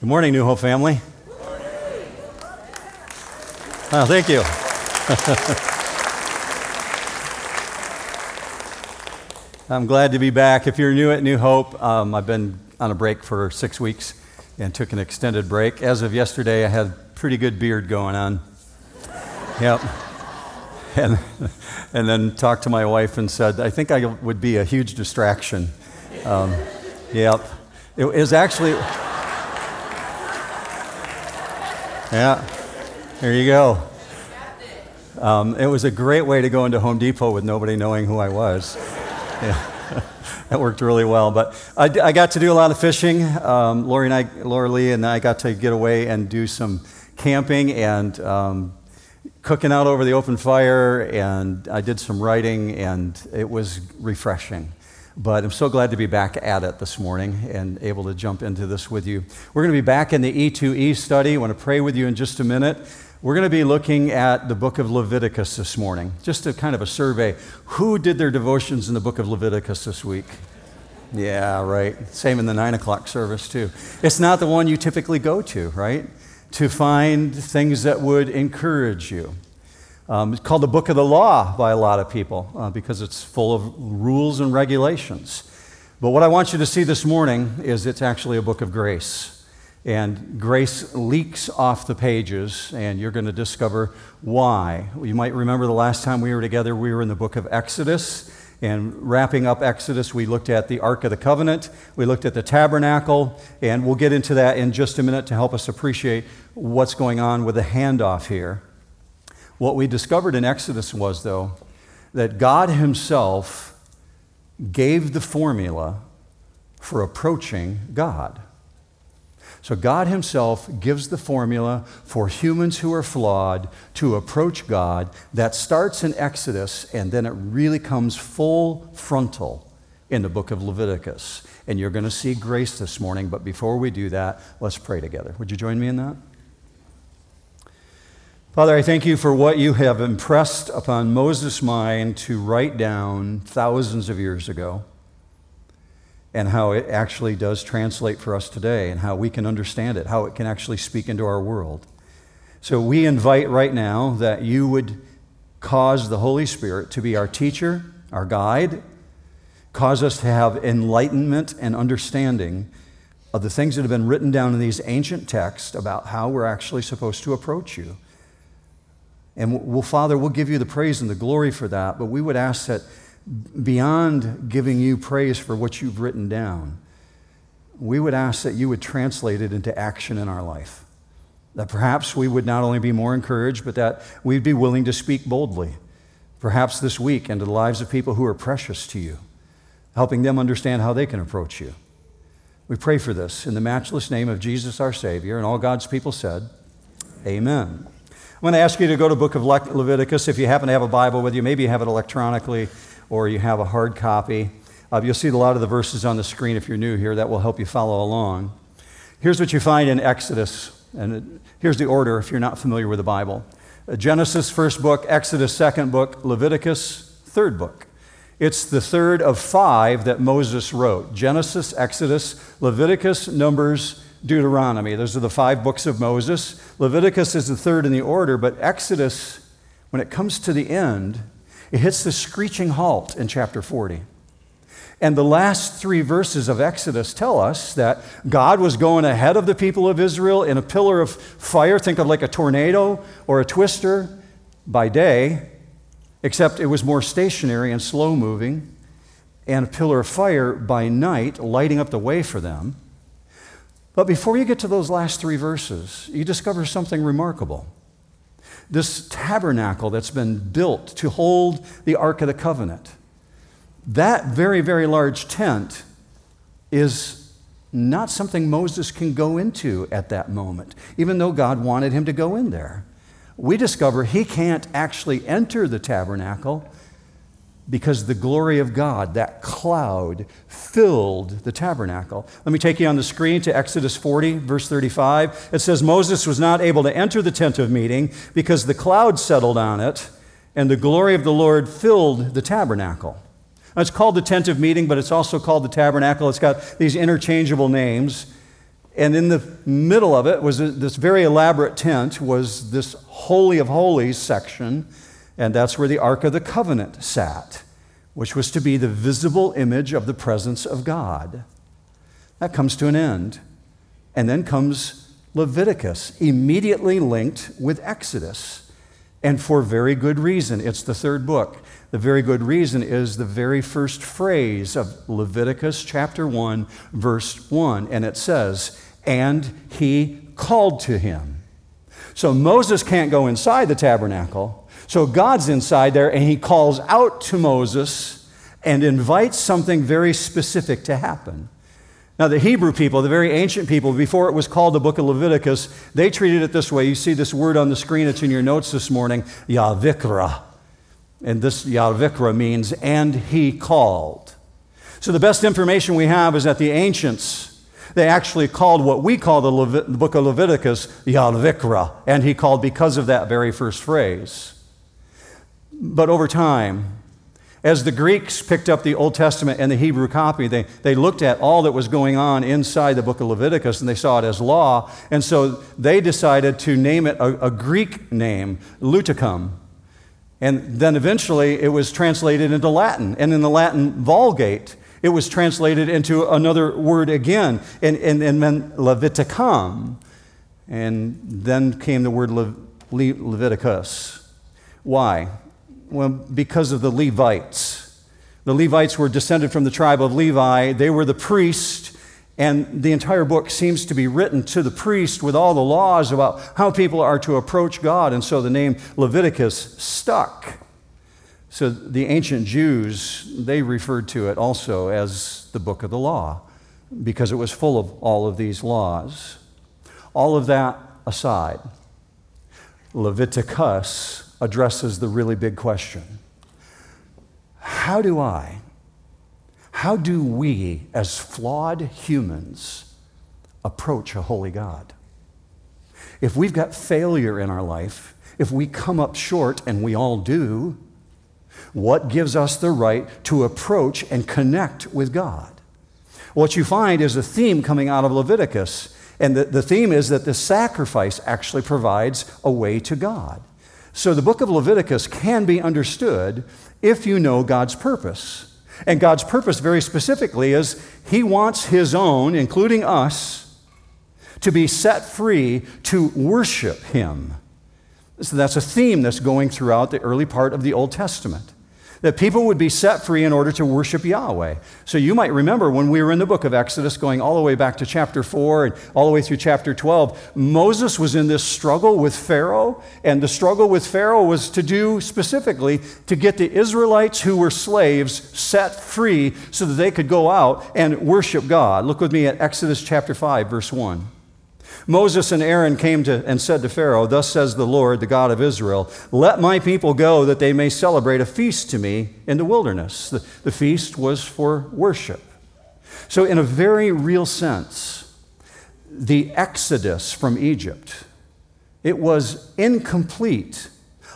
Good morning, New Hope family. Oh, thank you. I'm glad to be back. If you're new at New Hope, um, I've been on a break for six weeks and took an extended break. As of yesterday, I had pretty good beard going on. Yep. And, and then talked to my wife and said, I think I would be a huge distraction. Um, yep. It was actually. Yeah, there you go. Um, it was a great way to go into Home Depot with nobody knowing who I was. Yeah. that worked really well. But I, I, got to do a lot of fishing. Um, Lori and I, Laura Lee and I got to get away and do some camping and um, cooking out over the open fire. And I did some writing, and it was refreshing. But I'm so glad to be back at it this morning and able to jump into this with you. We're going to be back in the E2E study. I want to pray with you in just a minute. We're going to be looking at the book of Leviticus this morning, just a kind of a survey. Who did their devotions in the book of Leviticus this week? Yeah, right. Same in the nine o'clock service, too. It's not the one you typically go to, right? To find things that would encourage you. Um, it's called the Book of the Law by a lot of people uh, because it's full of rules and regulations. But what I want you to see this morning is it's actually a book of grace. And grace leaks off the pages, and you're going to discover why. You might remember the last time we were together, we were in the book of Exodus. And wrapping up Exodus, we looked at the Ark of the Covenant, we looked at the tabernacle, and we'll get into that in just a minute to help us appreciate what's going on with the handoff here. What we discovered in Exodus was, though, that God Himself gave the formula for approaching God. So, God Himself gives the formula for humans who are flawed to approach God that starts in Exodus and then it really comes full frontal in the book of Leviticus. And you're going to see grace this morning, but before we do that, let's pray together. Would you join me in that? Father, I thank you for what you have impressed upon Moses' mind to write down thousands of years ago, and how it actually does translate for us today, and how we can understand it, how it can actually speak into our world. So we invite right now that you would cause the Holy Spirit to be our teacher, our guide, cause us to have enlightenment and understanding of the things that have been written down in these ancient texts about how we're actually supposed to approach you. And we'll, Father, we'll give you the praise and the glory for that, but we would ask that beyond giving you praise for what you've written down, we would ask that you would translate it into action in our life. That perhaps we would not only be more encouraged, but that we'd be willing to speak boldly, perhaps this week, into the lives of people who are precious to you, helping them understand how they can approach you. We pray for this in the matchless name of Jesus our Savior, and all God's people said, Amen. I'm going to ask you to go to book of Le- Leviticus. If you happen to have a Bible with you, maybe you have it electronically or you have a hard copy. Uh, you'll see a lot of the verses on the screen if you're new here. That will help you follow along. Here's what you find in Exodus, and here's the order if you're not familiar with the Bible uh, Genesis, first book, Exodus, second book, Leviticus, third book. It's the third of five that Moses wrote Genesis, Exodus, Leviticus, Numbers, Deuteronomy. Those are the five books of Moses. Leviticus is the third in the order, but Exodus, when it comes to the end, it hits the screeching halt in chapter 40. And the last three verses of Exodus tell us that God was going ahead of the people of Israel in a pillar of fire. Think of like a tornado or a twister by day, except it was more stationary and slow moving, and a pillar of fire by night, lighting up the way for them. But before you get to those last three verses, you discover something remarkable. This tabernacle that's been built to hold the Ark of the Covenant, that very, very large tent is not something Moses can go into at that moment, even though God wanted him to go in there. We discover he can't actually enter the tabernacle because the glory of God, that cloud, filled the tabernacle. Let me take you on the screen to Exodus 40, verse 35. It says, Moses was not able to enter the tent of meeting because the cloud settled on it, and the glory of the Lord filled the tabernacle. Now, it's called the tent of meeting, but it's also called the tabernacle. It's got these interchangeable names. And in the middle of it was this very elaborate tent, was this Holy of Holies section, and that's where the Ark of the Covenant sat, which was to be the visible image of the presence of God. That comes to an end. And then comes Leviticus, immediately linked with Exodus, and for very good reason. It's the third book. The very good reason is the very first phrase of Leviticus chapter 1, verse 1, and it says, And he called to him. So Moses can't go inside the tabernacle. So God's inside there, and he calls out to Moses and invites something very specific to happen. Now, the Hebrew people, the very ancient people, before it was called the book of Leviticus, they treated it this way. You see this word on the screen, it's in your notes this morning, Yavikra. And this Yavikra means, and he called. So the best information we have is that the ancients, they actually called what we call the, Levit- the book of Leviticus Yavikra, and he called because of that very first phrase. But over time, as the Greeks picked up the Old Testament and the Hebrew copy, they, they looked at all that was going on inside the book of Leviticus and they saw it as law. And so they decided to name it a, a Greek name, Leviticum. And then eventually it was translated into Latin. And in the Latin Vulgate, it was translated into another word again, and, and, and then Leviticum. And then came the word Le, Le, Leviticus. Why? Well, because of the Levites. The Levites were descended from the tribe of Levi. They were the priest, and the entire book seems to be written to the priest with all the laws about how people are to approach God. And so the name Leviticus stuck. So the ancient Jews, they referred to it also as the book of the law because it was full of all of these laws. All of that aside, Leviticus addresses the really big question How do I, how do we, as flawed humans, approach a holy God? If we've got failure in our life, if we come up short, and we all do, what gives us the right to approach and connect with God? What you find is a theme coming out of Leviticus. And the, the theme is that the sacrifice actually provides a way to God. So the book of Leviticus can be understood if you know God's purpose. And God's purpose, very specifically, is He wants His own, including us, to be set free to worship Him. So that's a theme that's going throughout the early part of the Old Testament that people would be set free in order to worship Yahweh. So you might remember when we were in the book of Exodus, going all the way back to chapter 4 and all the way through chapter 12, Moses was in this struggle with Pharaoh. And the struggle with Pharaoh was to do specifically to get the Israelites who were slaves set free so that they could go out and worship God. Look with me at Exodus chapter 5, verse 1. Moses and Aaron came to and said to Pharaoh, Thus says the Lord, the God of Israel, Let my people go that they may celebrate a feast to me in the wilderness. The, the feast was for worship. So, in a very real sense, the exodus from Egypt, it was incomplete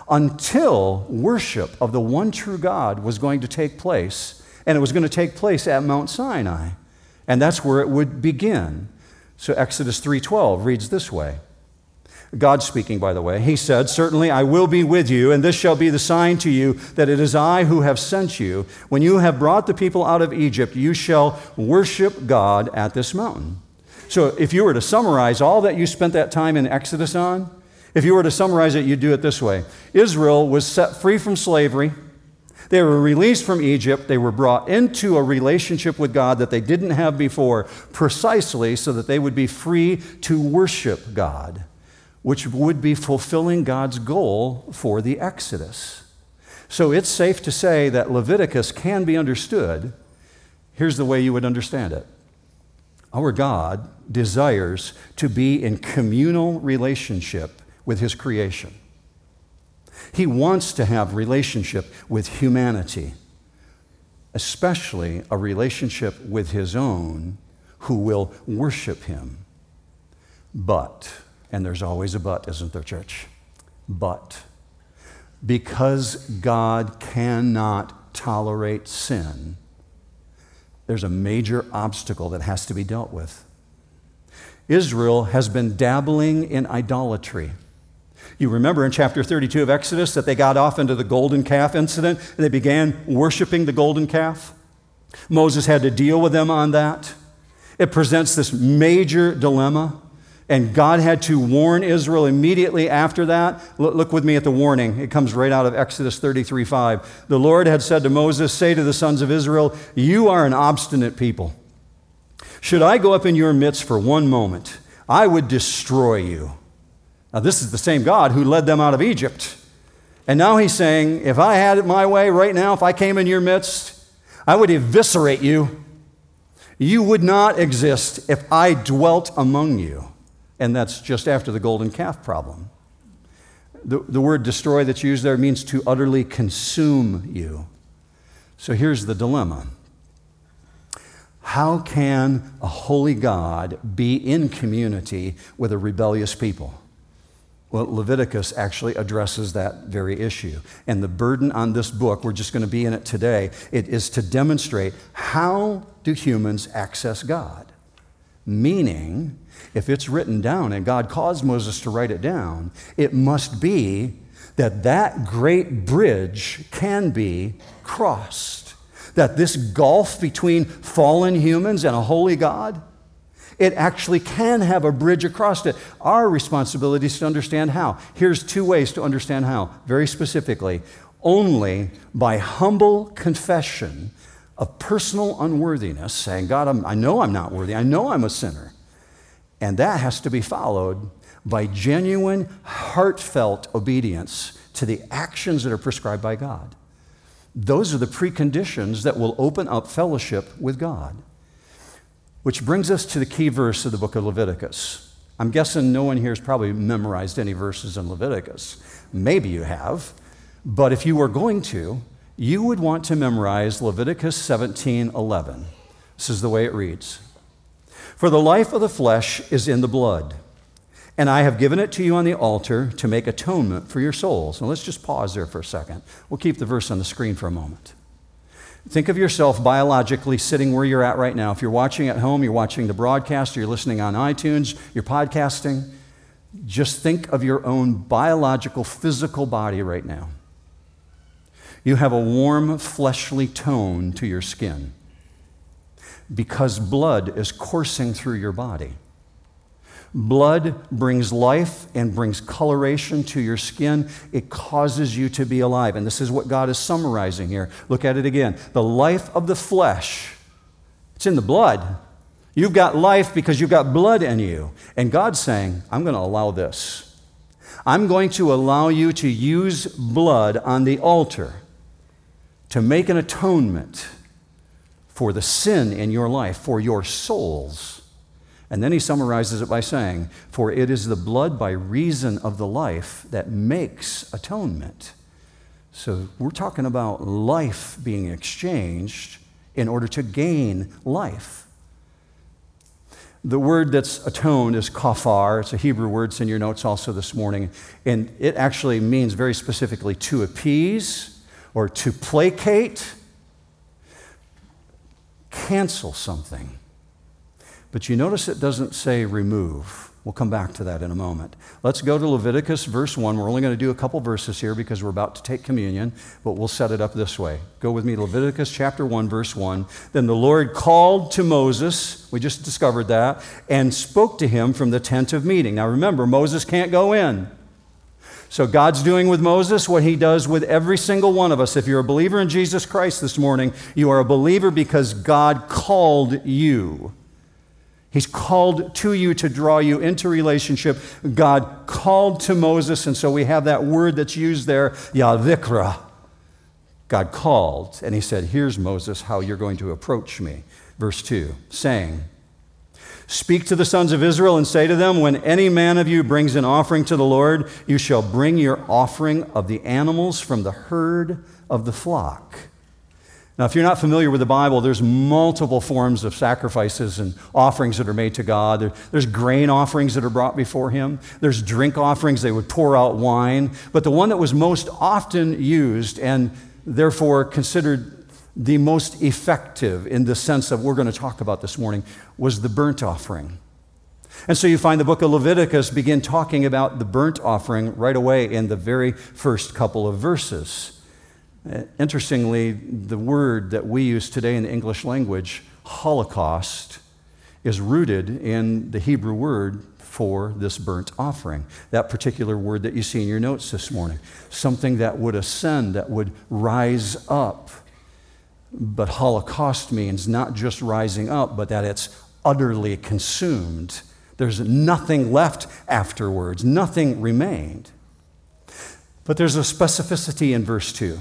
until worship of the one true God was going to take place. And it was going to take place at Mount Sinai. And that's where it would begin. So Exodus 3:12 reads this way. God speaking, by the way, he said, Certainly I will be with you, and this shall be the sign to you that it is I who have sent you. When you have brought the people out of Egypt, you shall worship God at this mountain. So if you were to summarize all that you spent that time in Exodus on, if you were to summarize it, you'd do it this way Israel was set free from slavery. They were released from Egypt. They were brought into a relationship with God that they didn't have before, precisely so that they would be free to worship God, which would be fulfilling God's goal for the Exodus. So it's safe to say that Leviticus can be understood. Here's the way you would understand it Our God desires to be in communal relationship with His creation. He wants to have relationship with humanity, especially a relationship with his own who will worship him. But, and there's always a but, isn't there, church? But, because God cannot tolerate sin, there's a major obstacle that has to be dealt with. Israel has been dabbling in idolatry. You remember in chapter 32 of Exodus that they got off into the golden calf incident and they began worshiping the golden calf? Moses had to deal with them on that. It presents this major dilemma. And God had to warn Israel immediately after that. Look, with me at the warning. It comes right out of Exodus 33 5. The Lord had said to Moses, Say to the sons of Israel, You are an obstinate people. Should I go up in your midst for one moment, I would destroy you. Now, this is the same God who led them out of Egypt. And now he's saying, If I had it my way right now, if I came in your midst, I would eviscerate you. You would not exist if I dwelt among you. And that's just after the golden calf problem. The, the word destroy that's used there means to utterly consume you. So here's the dilemma How can a holy God be in community with a rebellious people? Well, Leviticus actually addresses that very issue. And the burden on this book, we're just going to be in it today, it is to demonstrate how do humans access God? Meaning, if it's written down and God caused Moses to write it down, it must be that that great bridge can be crossed. That this gulf between fallen humans and a holy God it actually can have a bridge across it. Our responsibility is to understand how. Here's two ways to understand how, very specifically. Only by humble confession of personal unworthiness, saying, God, I'm, i know I'm not worthy, I know I'm a sinner. And that has to be followed by genuine, heartfelt obedience to the actions that are prescribed by God. Those are the preconditions that will open up fellowship with God. Which brings us to the key verse of the book of Leviticus. I'm guessing no one here has probably memorized any verses in Leviticus. Maybe you have, but if you were going to, you would want to memorize Leviticus 17 11. This is the way it reads For the life of the flesh is in the blood, and I have given it to you on the altar to make atonement for your souls. Now let's just pause there for a second. We'll keep the verse on the screen for a moment. Think of yourself biologically sitting where you're at right now. If you're watching at home, you're watching the broadcast, or you're listening on iTunes, you're podcasting, just think of your own biological, physical body right now. You have a warm, fleshly tone to your skin because blood is coursing through your body. Blood brings life and brings coloration to your skin. It causes you to be alive. And this is what God is summarizing here. Look at it again. The life of the flesh, it's in the blood. You've got life because you've got blood in you. And God's saying, I'm going to allow this. I'm going to allow you to use blood on the altar to make an atonement for the sin in your life, for your souls. And then he summarizes it by saying, For it is the blood by reason of the life that makes atonement. So we're talking about life being exchanged in order to gain life. The word that's atoned is kafar. It's a Hebrew word. It's in your notes also this morning. And it actually means very specifically to appease or to placate, cancel something. But you notice it doesn't say remove. We'll come back to that in a moment. Let's go to Leviticus verse 1. We're only going to do a couple verses here because we're about to take communion, but we'll set it up this way. Go with me, to Leviticus chapter 1, verse 1. Then the Lord called to Moses, we just discovered that, and spoke to him from the tent of meeting. Now remember, Moses can't go in. So God's doing with Moses what he does with every single one of us. If you're a believer in Jesus Christ this morning, you are a believer because God called you. He's called to you to draw you into relationship. God called to Moses, and so we have that word that's used there, Yavikra. God called, and he said, Here's Moses, how you're going to approach me. Verse 2, saying, Speak to the sons of Israel and say to them, When any man of you brings an offering to the Lord, you shall bring your offering of the animals from the herd of the flock. Now, if you're not familiar with the Bible, there's multiple forms of sacrifices and offerings that are made to God. there's grain offerings that are brought before Him. There's drink offerings, they would pour out wine. But the one that was most often used and therefore considered the most effective in the sense that we're going to talk about this morning was the burnt offering. And so you find the book of Leviticus begin talking about the burnt offering right away in the very first couple of verses. Uh, interestingly, the word that we use today in the English language, Holocaust, is rooted in the Hebrew word for this burnt offering. That particular word that you see in your notes this morning. Something that would ascend, that would rise up. But Holocaust means not just rising up, but that it's utterly consumed there's nothing left afterwards, nothing remained. But there's a specificity in verse 2.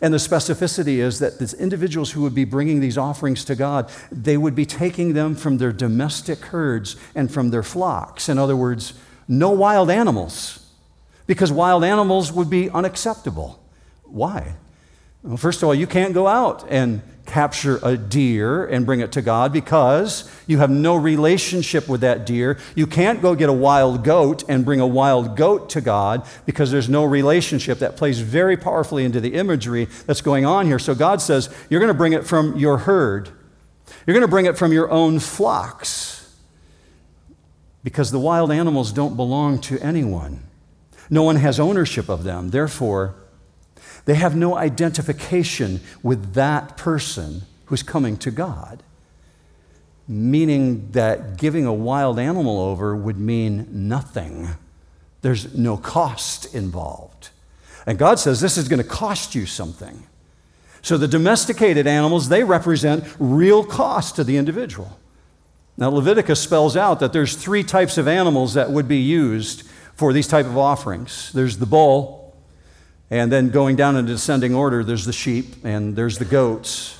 And the specificity is that these individuals who would be bringing these offerings to God, they would be taking them from their domestic herds and from their flocks. In other words, no wild animals, because wild animals would be unacceptable. Why? Well, first of all, you can't go out and capture a deer and bring it to God because you have no relationship with that deer. You can't go get a wild goat and bring a wild goat to God because there's no relationship. That plays very powerfully into the imagery that's going on here. So God says, You're going to bring it from your herd, you're going to bring it from your own flocks because the wild animals don't belong to anyone. No one has ownership of them. Therefore, they have no identification with that person who's coming to God. Meaning that giving a wild animal over would mean nothing. There's no cost involved. And God says this is going to cost you something. So the domesticated animals, they represent real cost to the individual. Now Leviticus spells out that there's three types of animals that would be used for these type of offerings. There's the bull, and then going down in descending order, there's the sheep and there's the goats.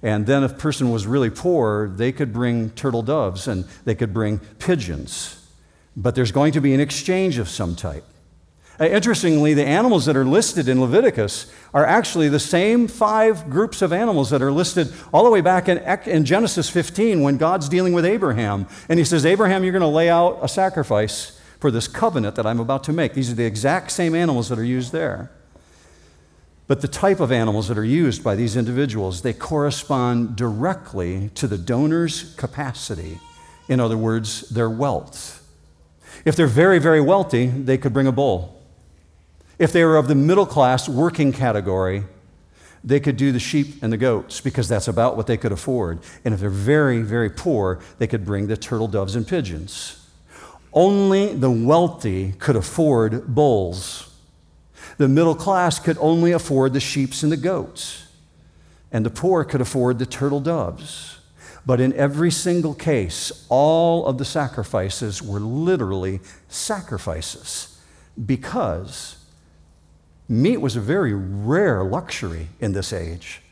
And then if a person was really poor, they could bring turtle doves and they could bring pigeons. But there's going to be an exchange of some type. Uh, interestingly, the animals that are listed in Leviticus are actually the same five groups of animals that are listed all the way back in, in Genesis 15 when God's dealing with Abraham. And he says, Abraham, you're going to lay out a sacrifice for this covenant that I'm about to make. These are the exact same animals that are used there. But the type of animals that are used by these individuals, they correspond directly to the donor's capacity. In other words, their wealth. If they're very, very wealthy, they could bring a bull. If they were of the middle class working category, they could do the sheep and the goats because that's about what they could afford. And if they're very, very poor, they could bring the turtle doves and pigeons. Only the wealthy could afford bulls. The middle class could only afford the sheep and the goats, and the poor could afford the turtle doves. But in every single case, all of the sacrifices were literally sacrifices because meat was a very rare luxury in this age.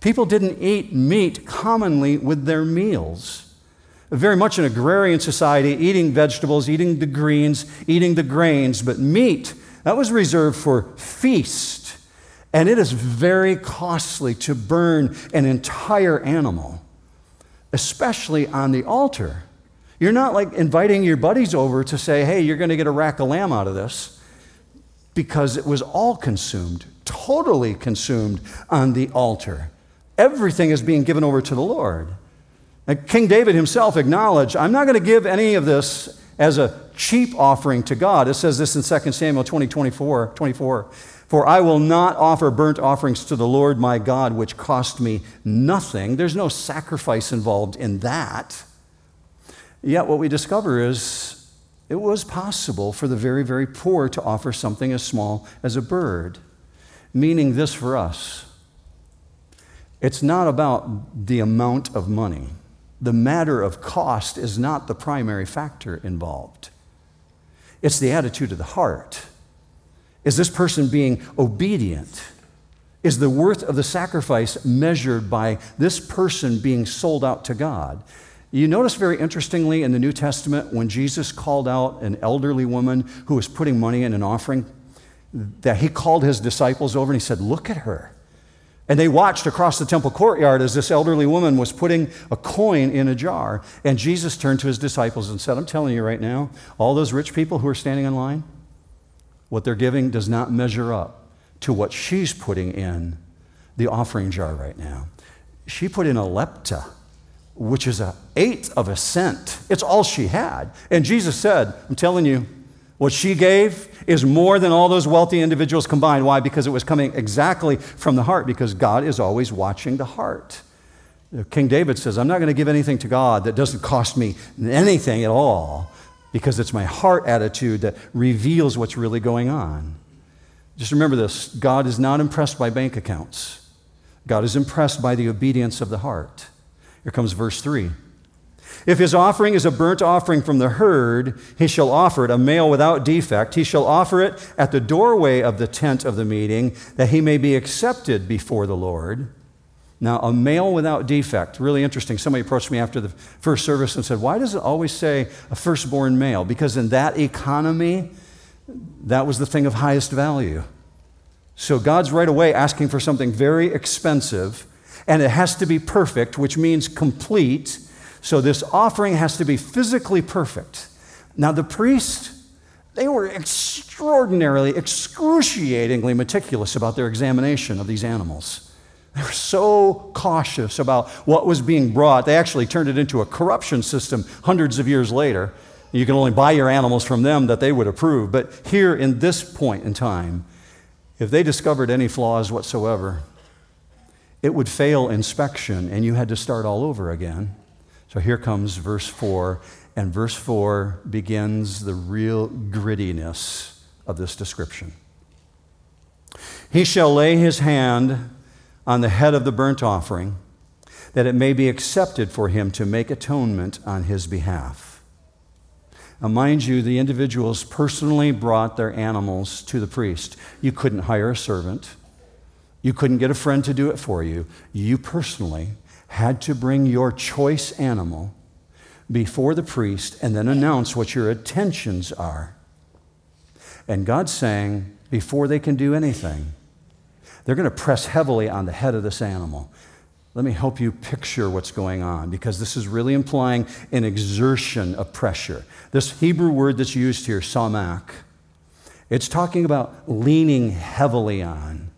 People didn't eat meat commonly with their meals very much an agrarian society, eating vegetables, eating the greens, eating the grains, but meat, that was reserved for feast. And it is very costly to burn an entire animal, especially on the altar. You're not like inviting your buddies over to say, hey, you're going to get a rack of lamb out of this, because it was all consumed, totally consumed on the altar. Everything is being given over to the Lord. King David himself acknowledged, I'm not going to give any of this as a cheap offering to God. It says this in 2 Samuel 20, 24, 24. For I will not offer burnt offerings to the Lord my God, which cost me nothing. There's no sacrifice involved in that. Yet what we discover is it was possible for the very, very poor to offer something as small as a bird. Meaning this for us it's not about the amount of money the matter of cost is not the primary factor involved. It's the attitude of the heart. Is this person being obedient? Is the worth of the sacrifice measured by this person being sold out to God? You notice very interestingly in the New Testament when Jesus called out an elderly woman who was putting money in an offering, that he called his disciples over and he said, Look at her. And they watched across the temple courtyard as this elderly woman was putting a coin in a jar. And Jesus turned to his disciples and said, I'm telling you right now, all those rich people who are standing in line, what they're giving does not measure up to what she's putting in the offering jar right now. She put in a lepta, which is an eighth of a cent. It's all she had. And Jesus said, I'm telling you, what she gave is more than all those wealthy individuals combined. Why? Because it was coming exactly from the heart, because God is always watching the heart. King David says, I'm not going to give anything to God that doesn't cost me anything at all, because it's my heart attitude that reveals what's really going on. Just remember this God is not impressed by bank accounts, God is impressed by the obedience of the heart. Here comes verse 3. If his offering is a burnt offering from the herd, he shall offer it, a male without defect. He shall offer it at the doorway of the tent of the meeting, that he may be accepted before the Lord. Now, a male without defect, really interesting. Somebody approached me after the first service and said, Why does it always say a firstborn male? Because in that economy, that was the thing of highest value. So God's right away asking for something very expensive, and it has to be perfect, which means complete. So this offering has to be physically perfect. Now, the priest, they were extraordinarily, excruciatingly meticulous about their examination of these animals. They were so cautious about what was being brought. They actually turned it into a corruption system hundreds of years later. You can only buy your animals from them that they would approve. But here, in this point in time, if they discovered any flaws whatsoever, it would fail inspection and you had to start all over again. So here comes verse 4, and verse 4 begins the real grittiness of this description. He shall lay his hand on the head of the burnt offering, that it may be accepted for him to make atonement on his behalf. Now, mind you, the individuals personally brought their animals to the priest. You couldn't hire a servant, you couldn't get a friend to do it for you. You personally had to bring your choice animal before the priest and then announce what your intentions are. And God's saying, before they can do anything, they're going to press heavily on the head of this animal. Let me help you picture what's going on because this is really implying an exertion of pressure. This Hebrew word that's used here, samak, it's talking about leaning heavily on.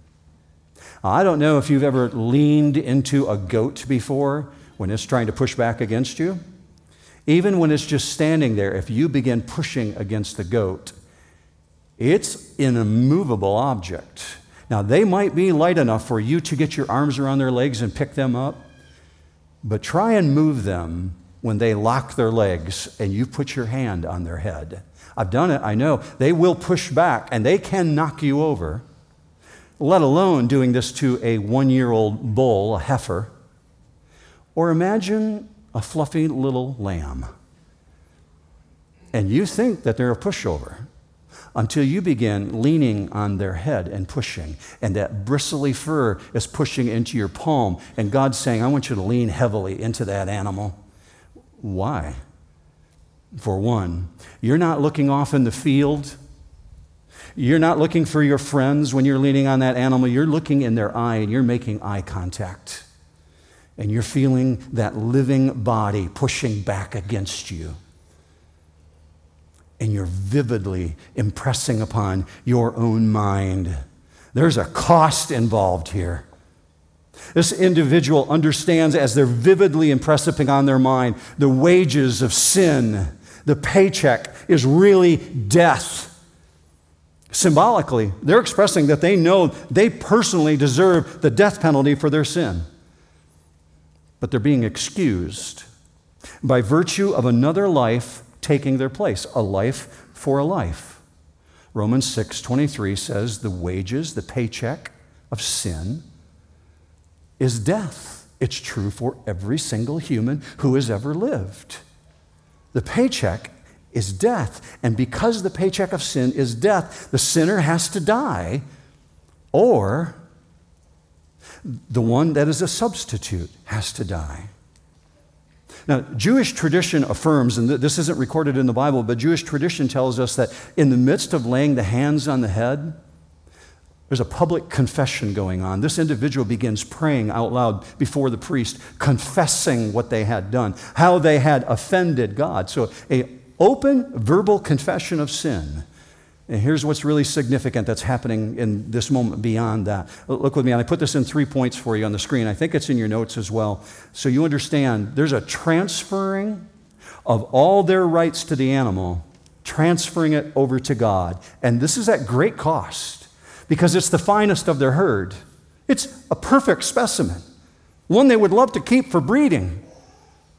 I don't know if you've ever leaned into a goat before when it's trying to push back against you. Even when it's just standing there, if you begin pushing against the goat, it's an immovable object. Now, they might be light enough for you to get your arms around their legs and pick them up, but try and move them when they lock their legs and you put your hand on their head. I've done it, I know. They will push back and they can knock you over, let alone doing this to a one year old bull, a heifer. Or imagine a fluffy little lamb. And you think that they're a pushover until you begin leaning on their head and pushing. And that bristly fur is pushing into your palm. And God's saying, I want you to lean heavily into that animal. Why? For one, you're not looking off in the field. You're not looking for your friends when you're leaning on that animal. You're looking in their eye and you're making eye contact. And you're feeling that living body pushing back against you and you're vividly impressing upon your own mind. There's a cost involved here. This individual understands as they're vividly impressing on their mind the wages of sin. The paycheck is really death. Symbolically, they're expressing that they know they personally deserve the death penalty for their sin. But they're being excused by virtue of another life taking their place, a life for a life. Romans 6:23 says the wages, the paycheck of sin is death. It's true for every single human who has ever lived. The paycheck is death. And because the paycheck of sin is death, the sinner has to die, or the one that is a substitute has to die. Now, Jewish tradition affirms, and this isn't recorded in the Bible, but Jewish tradition tells us that in the midst of laying the hands on the head, there's a public confession going on. This individual begins praying out loud before the priest, confessing what they had done, how they had offended God. So, a open verbal confession of sin. And here's what's really significant that's happening in this moment beyond that. Look with me, and I put this in three points for you on the screen. I think it's in your notes as well. So you understand there's a transferring of all their rights to the animal, transferring it over to God. And this is at great cost because it's the finest of their herd. It's a perfect specimen, one they would love to keep for breeding,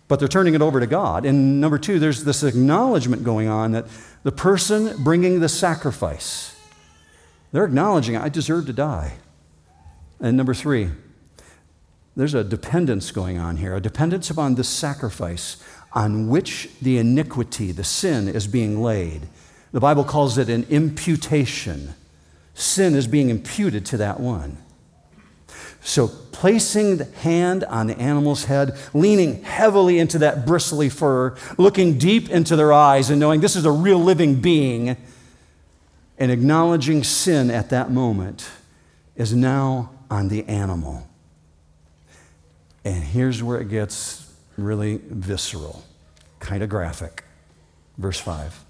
but they're turning it over to God. And number two, there's this acknowledgement going on that the person bringing the sacrifice, they're acknowledging, I deserve to die. And number three, there's a dependence going on here, a dependence upon this sacrifice on which the iniquity, the sin, is being laid. The Bible calls it an imputation. Sin is being imputed to that one. So, placing the hand on the animal's head, leaning heavily into that bristly fur, looking deep into their eyes and knowing this is a real living being, and acknowledging sin at that moment is now on the animal. And here's where it gets really visceral, kind of graphic. Verse 5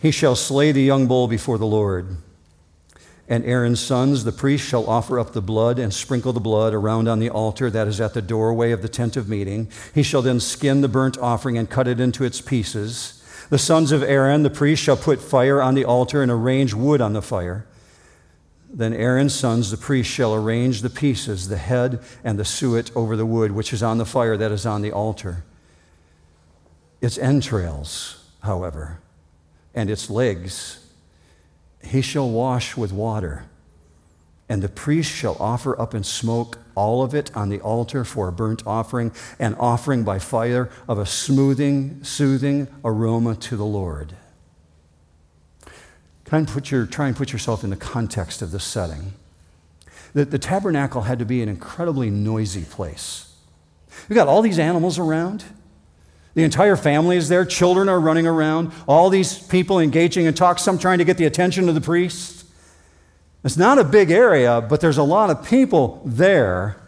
He shall slay the young bull before the Lord. And Aaron's sons, the priests, shall offer up the blood and sprinkle the blood around on the altar that is at the doorway of the tent of meeting. He shall then skin the burnt offering and cut it into its pieces. The sons of Aaron, the priest, shall put fire on the altar and arrange wood on the fire. Then Aaron's sons, the priests, shall arrange the pieces, the head and the suet over the wood, which is on the fire that is on the altar. Its entrails, however, and its legs, he shall wash with water, and the priest shall offer up in smoke all of it on the altar for a burnt offering, an offering by fire of a smoothing, soothing aroma to the Lord. Try and put, your, try and put yourself in the context of this setting. The, the tabernacle had to be an incredibly noisy place. You've got all these animals around. The entire family is there. Children are running around. All these people engaging in talk, some trying to get the attention of the priest. It's not a big area, but there's a lot of people there,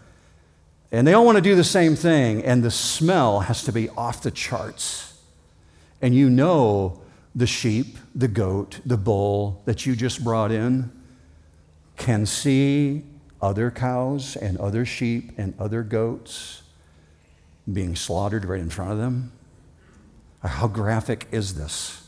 and they all want to do the same thing, and the smell has to be off the charts. And you know the sheep, the goat, the bull that you just brought in can see other cows and other sheep and other goats being slaughtered right in front of them. Uh, how graphic is this?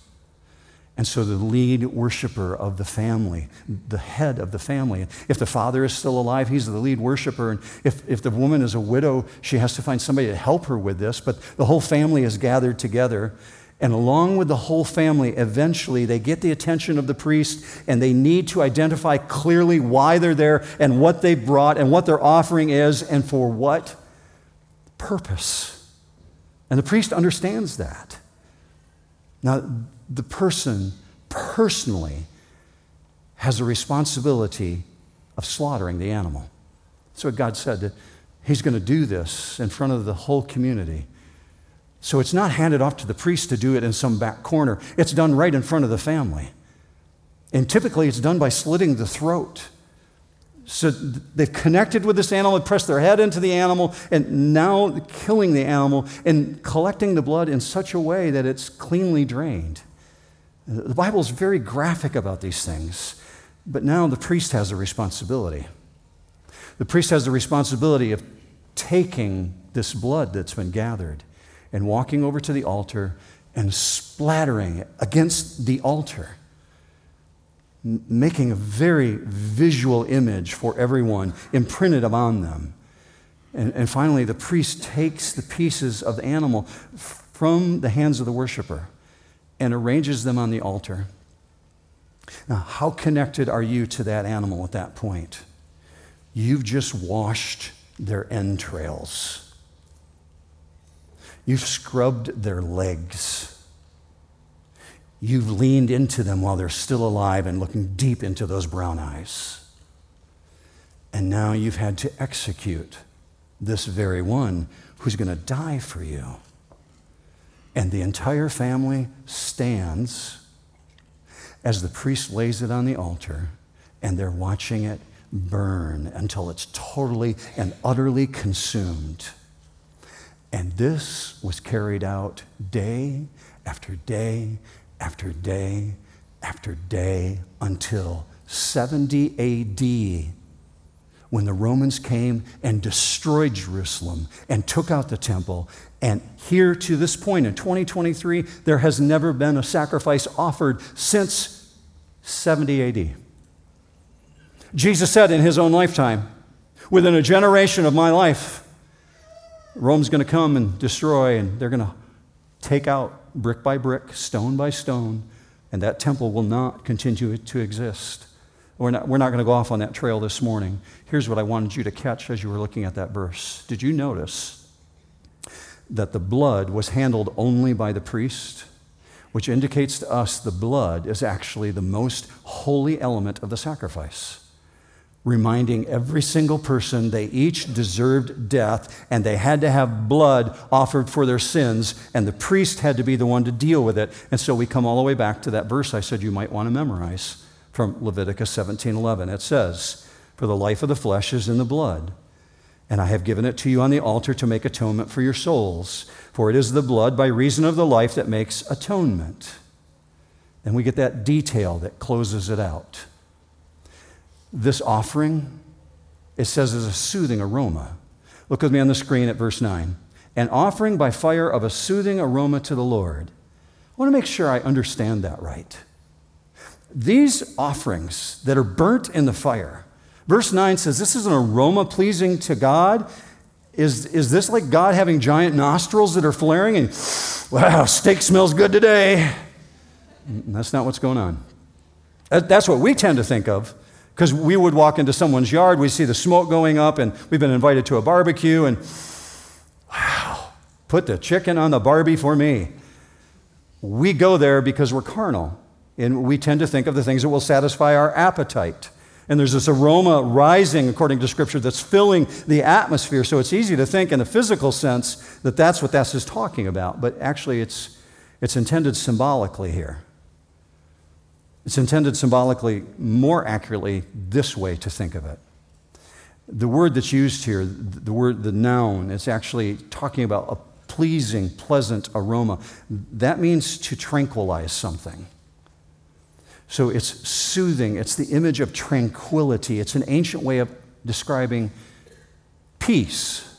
And so the lead worshiper of the family, the head of the family, if the father is still alive, he's the lead worshiper. And if, if the woman is a widow, she has to find somebody to help her with this. But the whole family is gathered together. And along with the whole family, eventually they get the attention of the priest and they need to identify clearly why they're there and what they brought and what their offering is and for what purpose. And the priest understands that. Now, the person personally has a responsibility of slaughtering the animal. That's what God said, that He's going to do this in front of the whole community. So it's not handed off to the priest to do it in some back corner. It's done right in front of the family. And typically it's done by slitting the throat. So they've connected with this animal, pressed their head into the animal, and now killing the animal and collecting the blood in such a way that it's cleanly drained. The Bible is very graphic about these things, but now the priest has a responsibility. The priest has the responsibility of taking this blood that's been gathered and walking over to the altar and splattering it against the altar, making a very visual image for everyone imprinted upon them. And, and finally, the priest takes the pieces of the animal from the hands of the worshiper and arranges them on the altar. Now, how connected are you to that animal at that point? You've just washed their entrails. You've scrubbed their legs. You've leaned into them while they're still alive and looking deep into those brown eyes. And now you've had to execute this very one who's going to die for you. And the entire family stands as the priest lays it on the altar, and they're watching it burn until it's totally and utterly consumed. And this was carried out day after day after day after day until 70 AD when the Romans came and destroyed Jerusalem and took out the temple. And here to this point in 2023, there has never been a sacrifice offered since 70 AD. Jesus said in his own lifetime, within a generation of my life, Rome's going to come and destroy, and they're going to take out brick by brick, stone by stone, and that temple will not continue to exist. We're not, we're not going to go off on that trail this morning. Here's what I wanted you to catch as you were looking at that verse. Did you notice that the blood was handled only by the priest? Which indicates to us the blood is actually the most holy element of the sacrifice reminding every single person they each deserved death and they had to have blood offered for their sins and the priest had to be the one to deal with it. And so we come all the way back to that verse i said you might want to memorize from leviticus 17:11 it says for the life of the flesh is in the blood and i have given it to you on the altar to make atonement for your souls. For it is the blood by reason of the life that makes atonement. And we get that detail that closes it out this offering, it says, is a soothing aroma. Look with me on the screen at verse 9. An offering by fire of a soothing aroma to the Lord. I want to make sure I understand that right. These offerings that are burnt in the fire, verse 9 says, This is an aroma pleasing to God. Is, is this like God having giant nostrils that are flaring and, wow, steak smells good today? That's not what's going on. That's what we tend to think of because we would walk into someone's yard, we see the smoke going up, and we've been invited to a barbecue, and wow, put the chicken on the barbie for me. We go there because we're carnal, and we tend to think of the things that will satisfy our appetite. And there's this aroma rising, according to Scripture, that's filling the atmosphere. So it's easy to think in a physical sense that that's what that's just talking about. But actually, it's, it's intended symbolically here. It's intended symbolically, more accurately, this way to think of it. The word that's used here, the word, the noun, it's actually talking about a pleasing, pleasant aroma. That means to tranquilize something. So it's soothing, it's the image of tranquility. It's an ancient way of describing peace.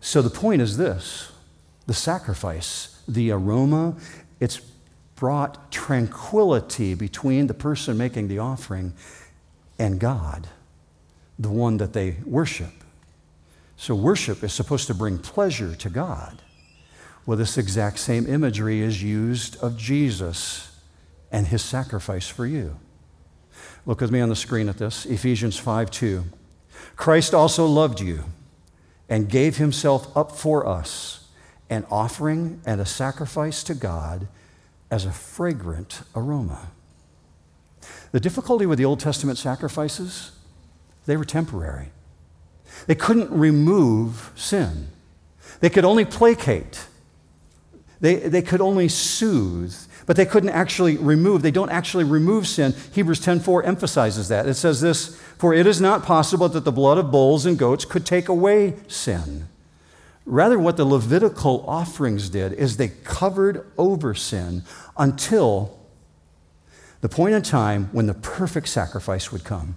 So the point is this the sacrifice, the aroma, it's brought tranquility between the person making the offering and God, the one that they worship. So, worship is supposed to bring pleasure to God. Well, this exact same imagery is used of Jesus and his sacrifice for you. Look with me on the screen at this Ephesians 5 2. Christ also loved you and gave himself up for us, an offering and a sacrifice to God as a fragrant aroma. The difficulty with the Old Testament sacrifices, they were temporary. They couldn't remove sin. They could only placate. They, they could only soothe, but they couldn't actually remove. They don't actually remove sin. Hebrews 10:4 emphasizes that. It says this, "For it is not possible that the blood of bulls and goats could take away sin." Rather, what the Levitical offerings did is they covered over sin until the point in time when the perfect sacrifice would come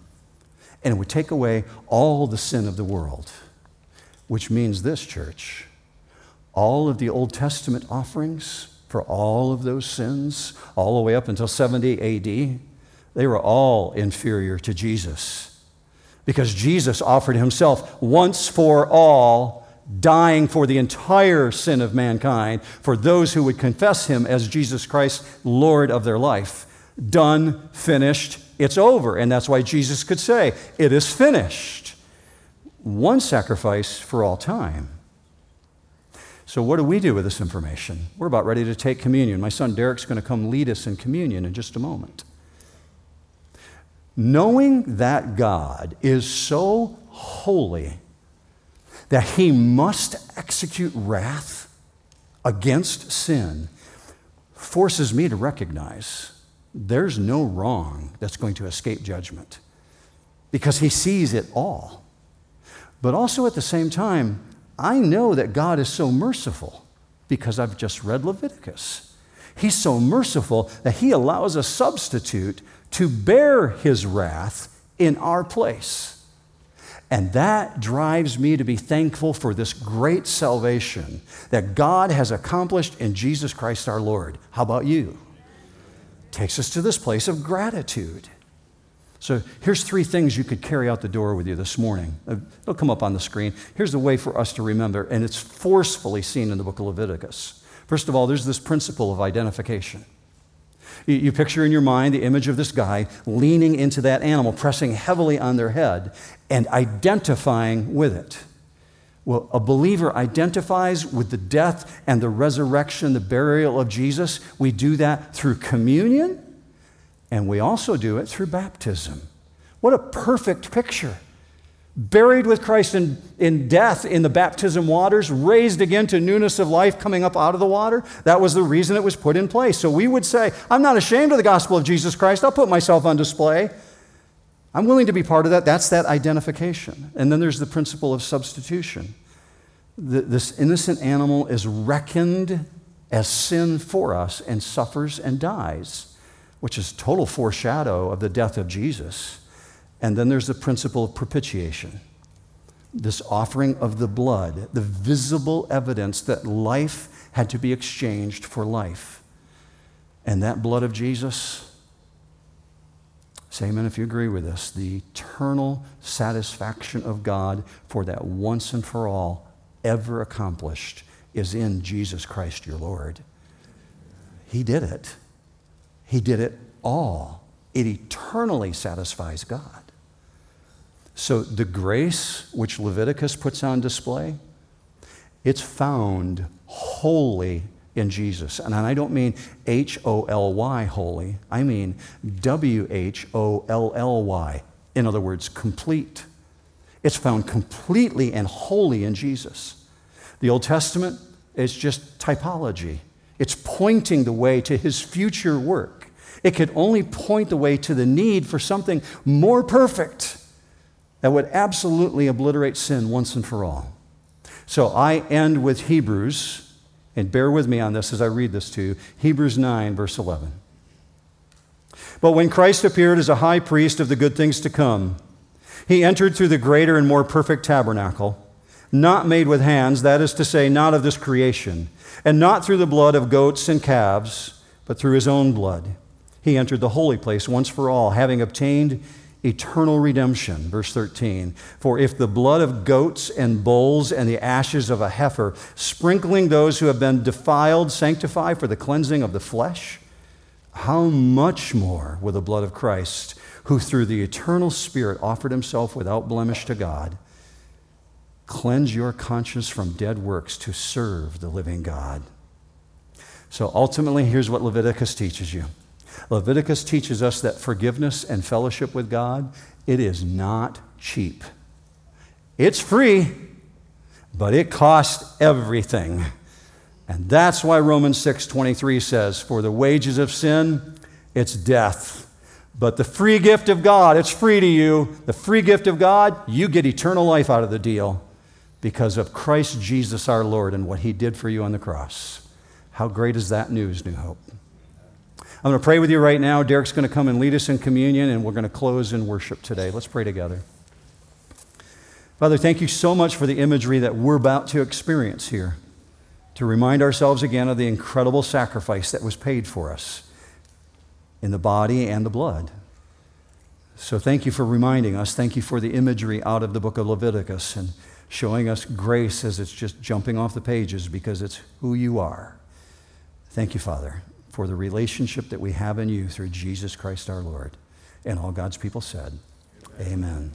and it would take away all the sin of the world. Which means this, church all of the Old Testament offerings for all of those sins, all the way up until 70 AD, they were all inferior to Jesus. Because Jesus offered himself once for all dying for the entire sin of mankind, for those who would confess him as Jesus Christ, Lord of their life. Done, finished, it's over. And that's why Jesus could say, It is finished. One sacrifice for all time. So, what do we do with this information? We're about ready to take communion. My son Derek's going to come lead us in communion in just a moment. Knowing that God is so holy that he must execute wrath against sin forces me to recognize there's no wrong that's going to escape judgment because he sees it all. But also at the same time, I know that God is so merciful because I've just read Leviticus. He's so merciful that he allows a substitute to bear his wrath in our place. And that drives me to be thankful for this great salvation that God has accomplished in Jesus Christ our Lord. How about you? Takes us to this place of gratitude. So here's three things you could carry out the door with you this morning. Uh, it'll come up on the screen. Here's the way for us to remember, and it's forcefully seen in the book of Leviticus. First of all, there's this principle of identification. You picture in your mind the image of this guy leaning into that animal, pressing heavily on their head, and identifying with it. Well, a believer identifies with the death and the resurrection, the burial of Jesus. We do that through communion, and we also do it through baptism. What a perfect picture buried with Christ in, in death in the baptism waters, raised again to newness of life coming up out of the water. That was the reason it was put in place. So we would say, I'm not ashamed of the gospel of Jesus Christ. I'll put myself on display. I'm willing to be part of that. That's that identification. And then there's the principle of substitution. The, this innocent animal is reckoned as sin for us and suffers and dies, which is total foreshadow of the death of Jesus. And then there's the principle of propitiation this offering of the blood, the visible evidence that life had to be exchanged for life. And that blood of Jesus, say amen if you agree with this, the eternal satisfaction of God for that once and for all ever accomplished is in Jesus Christ your Lord. He did it. He did it all. It eternally satisfies God. So the grace which Leviticus puts on display, it's found wholly in Jesus. And I don't mean H O L Y holy, I mean W H O L L Y. In other words, complete. It's found completely and wholly in Jesus. The Old Testament is just typology, it's pointing the way to his future work. It could only point the way to the need for something more perfect that would absolutely obliterate sin once and for all. So I end with Hebrews, and bear with me on this as I read this to you Hebrews 9, verse 11. But when Christ appeared as a high priest of the good things to come, he entered through the greater and more perfect tabernacle, not made with hands, that is to say, not of this creation, and not through the blood of goats and calves, but through his own blood. He entered the holy place once for all, having obtained eternal redemption. Verse 13 For if the blood of goats and bulls and the ashes of a heifer, sprinkling those who have been defiled, sanctify for the cleansing of the flesh, how much more will the blood of Christ, who through the eternal Spirit offered himself without blemish to God, cleanse your conscience from dead works to serve the living God? So ultimately, here's what Leviticus teaches you. Leviticus teaches us that forgiveness and fellowship with God, it is not cheap. It's free, but it costs everything. And that's why Romans 6:23 says, "For the wages of sin, it's death." But the free gift of God, it's free to you. The free gift of God, you get eternal life out of the deal because of Christ Jesus our Lord and what he did for you on the cross. How great is that news, New Hope? I'm going to pray with you right now. Derek's going to come and lead us in communion, and we're going to close in worship today. Let's pray together. Father, thank you so much for the imagery that we're about to experience here, to remind ourselves again of the incredible sacrifice that was paid for us in the body and the blood. So thank you for reminding us. Thank you for the imagery out of the book of Leviticus and showing us grace as it's just jumping off the pages because it's who you are. Thank you, Father for the relationship that we have in you through Jesus Christ our Lord. And all God's people said, Amen. Amen.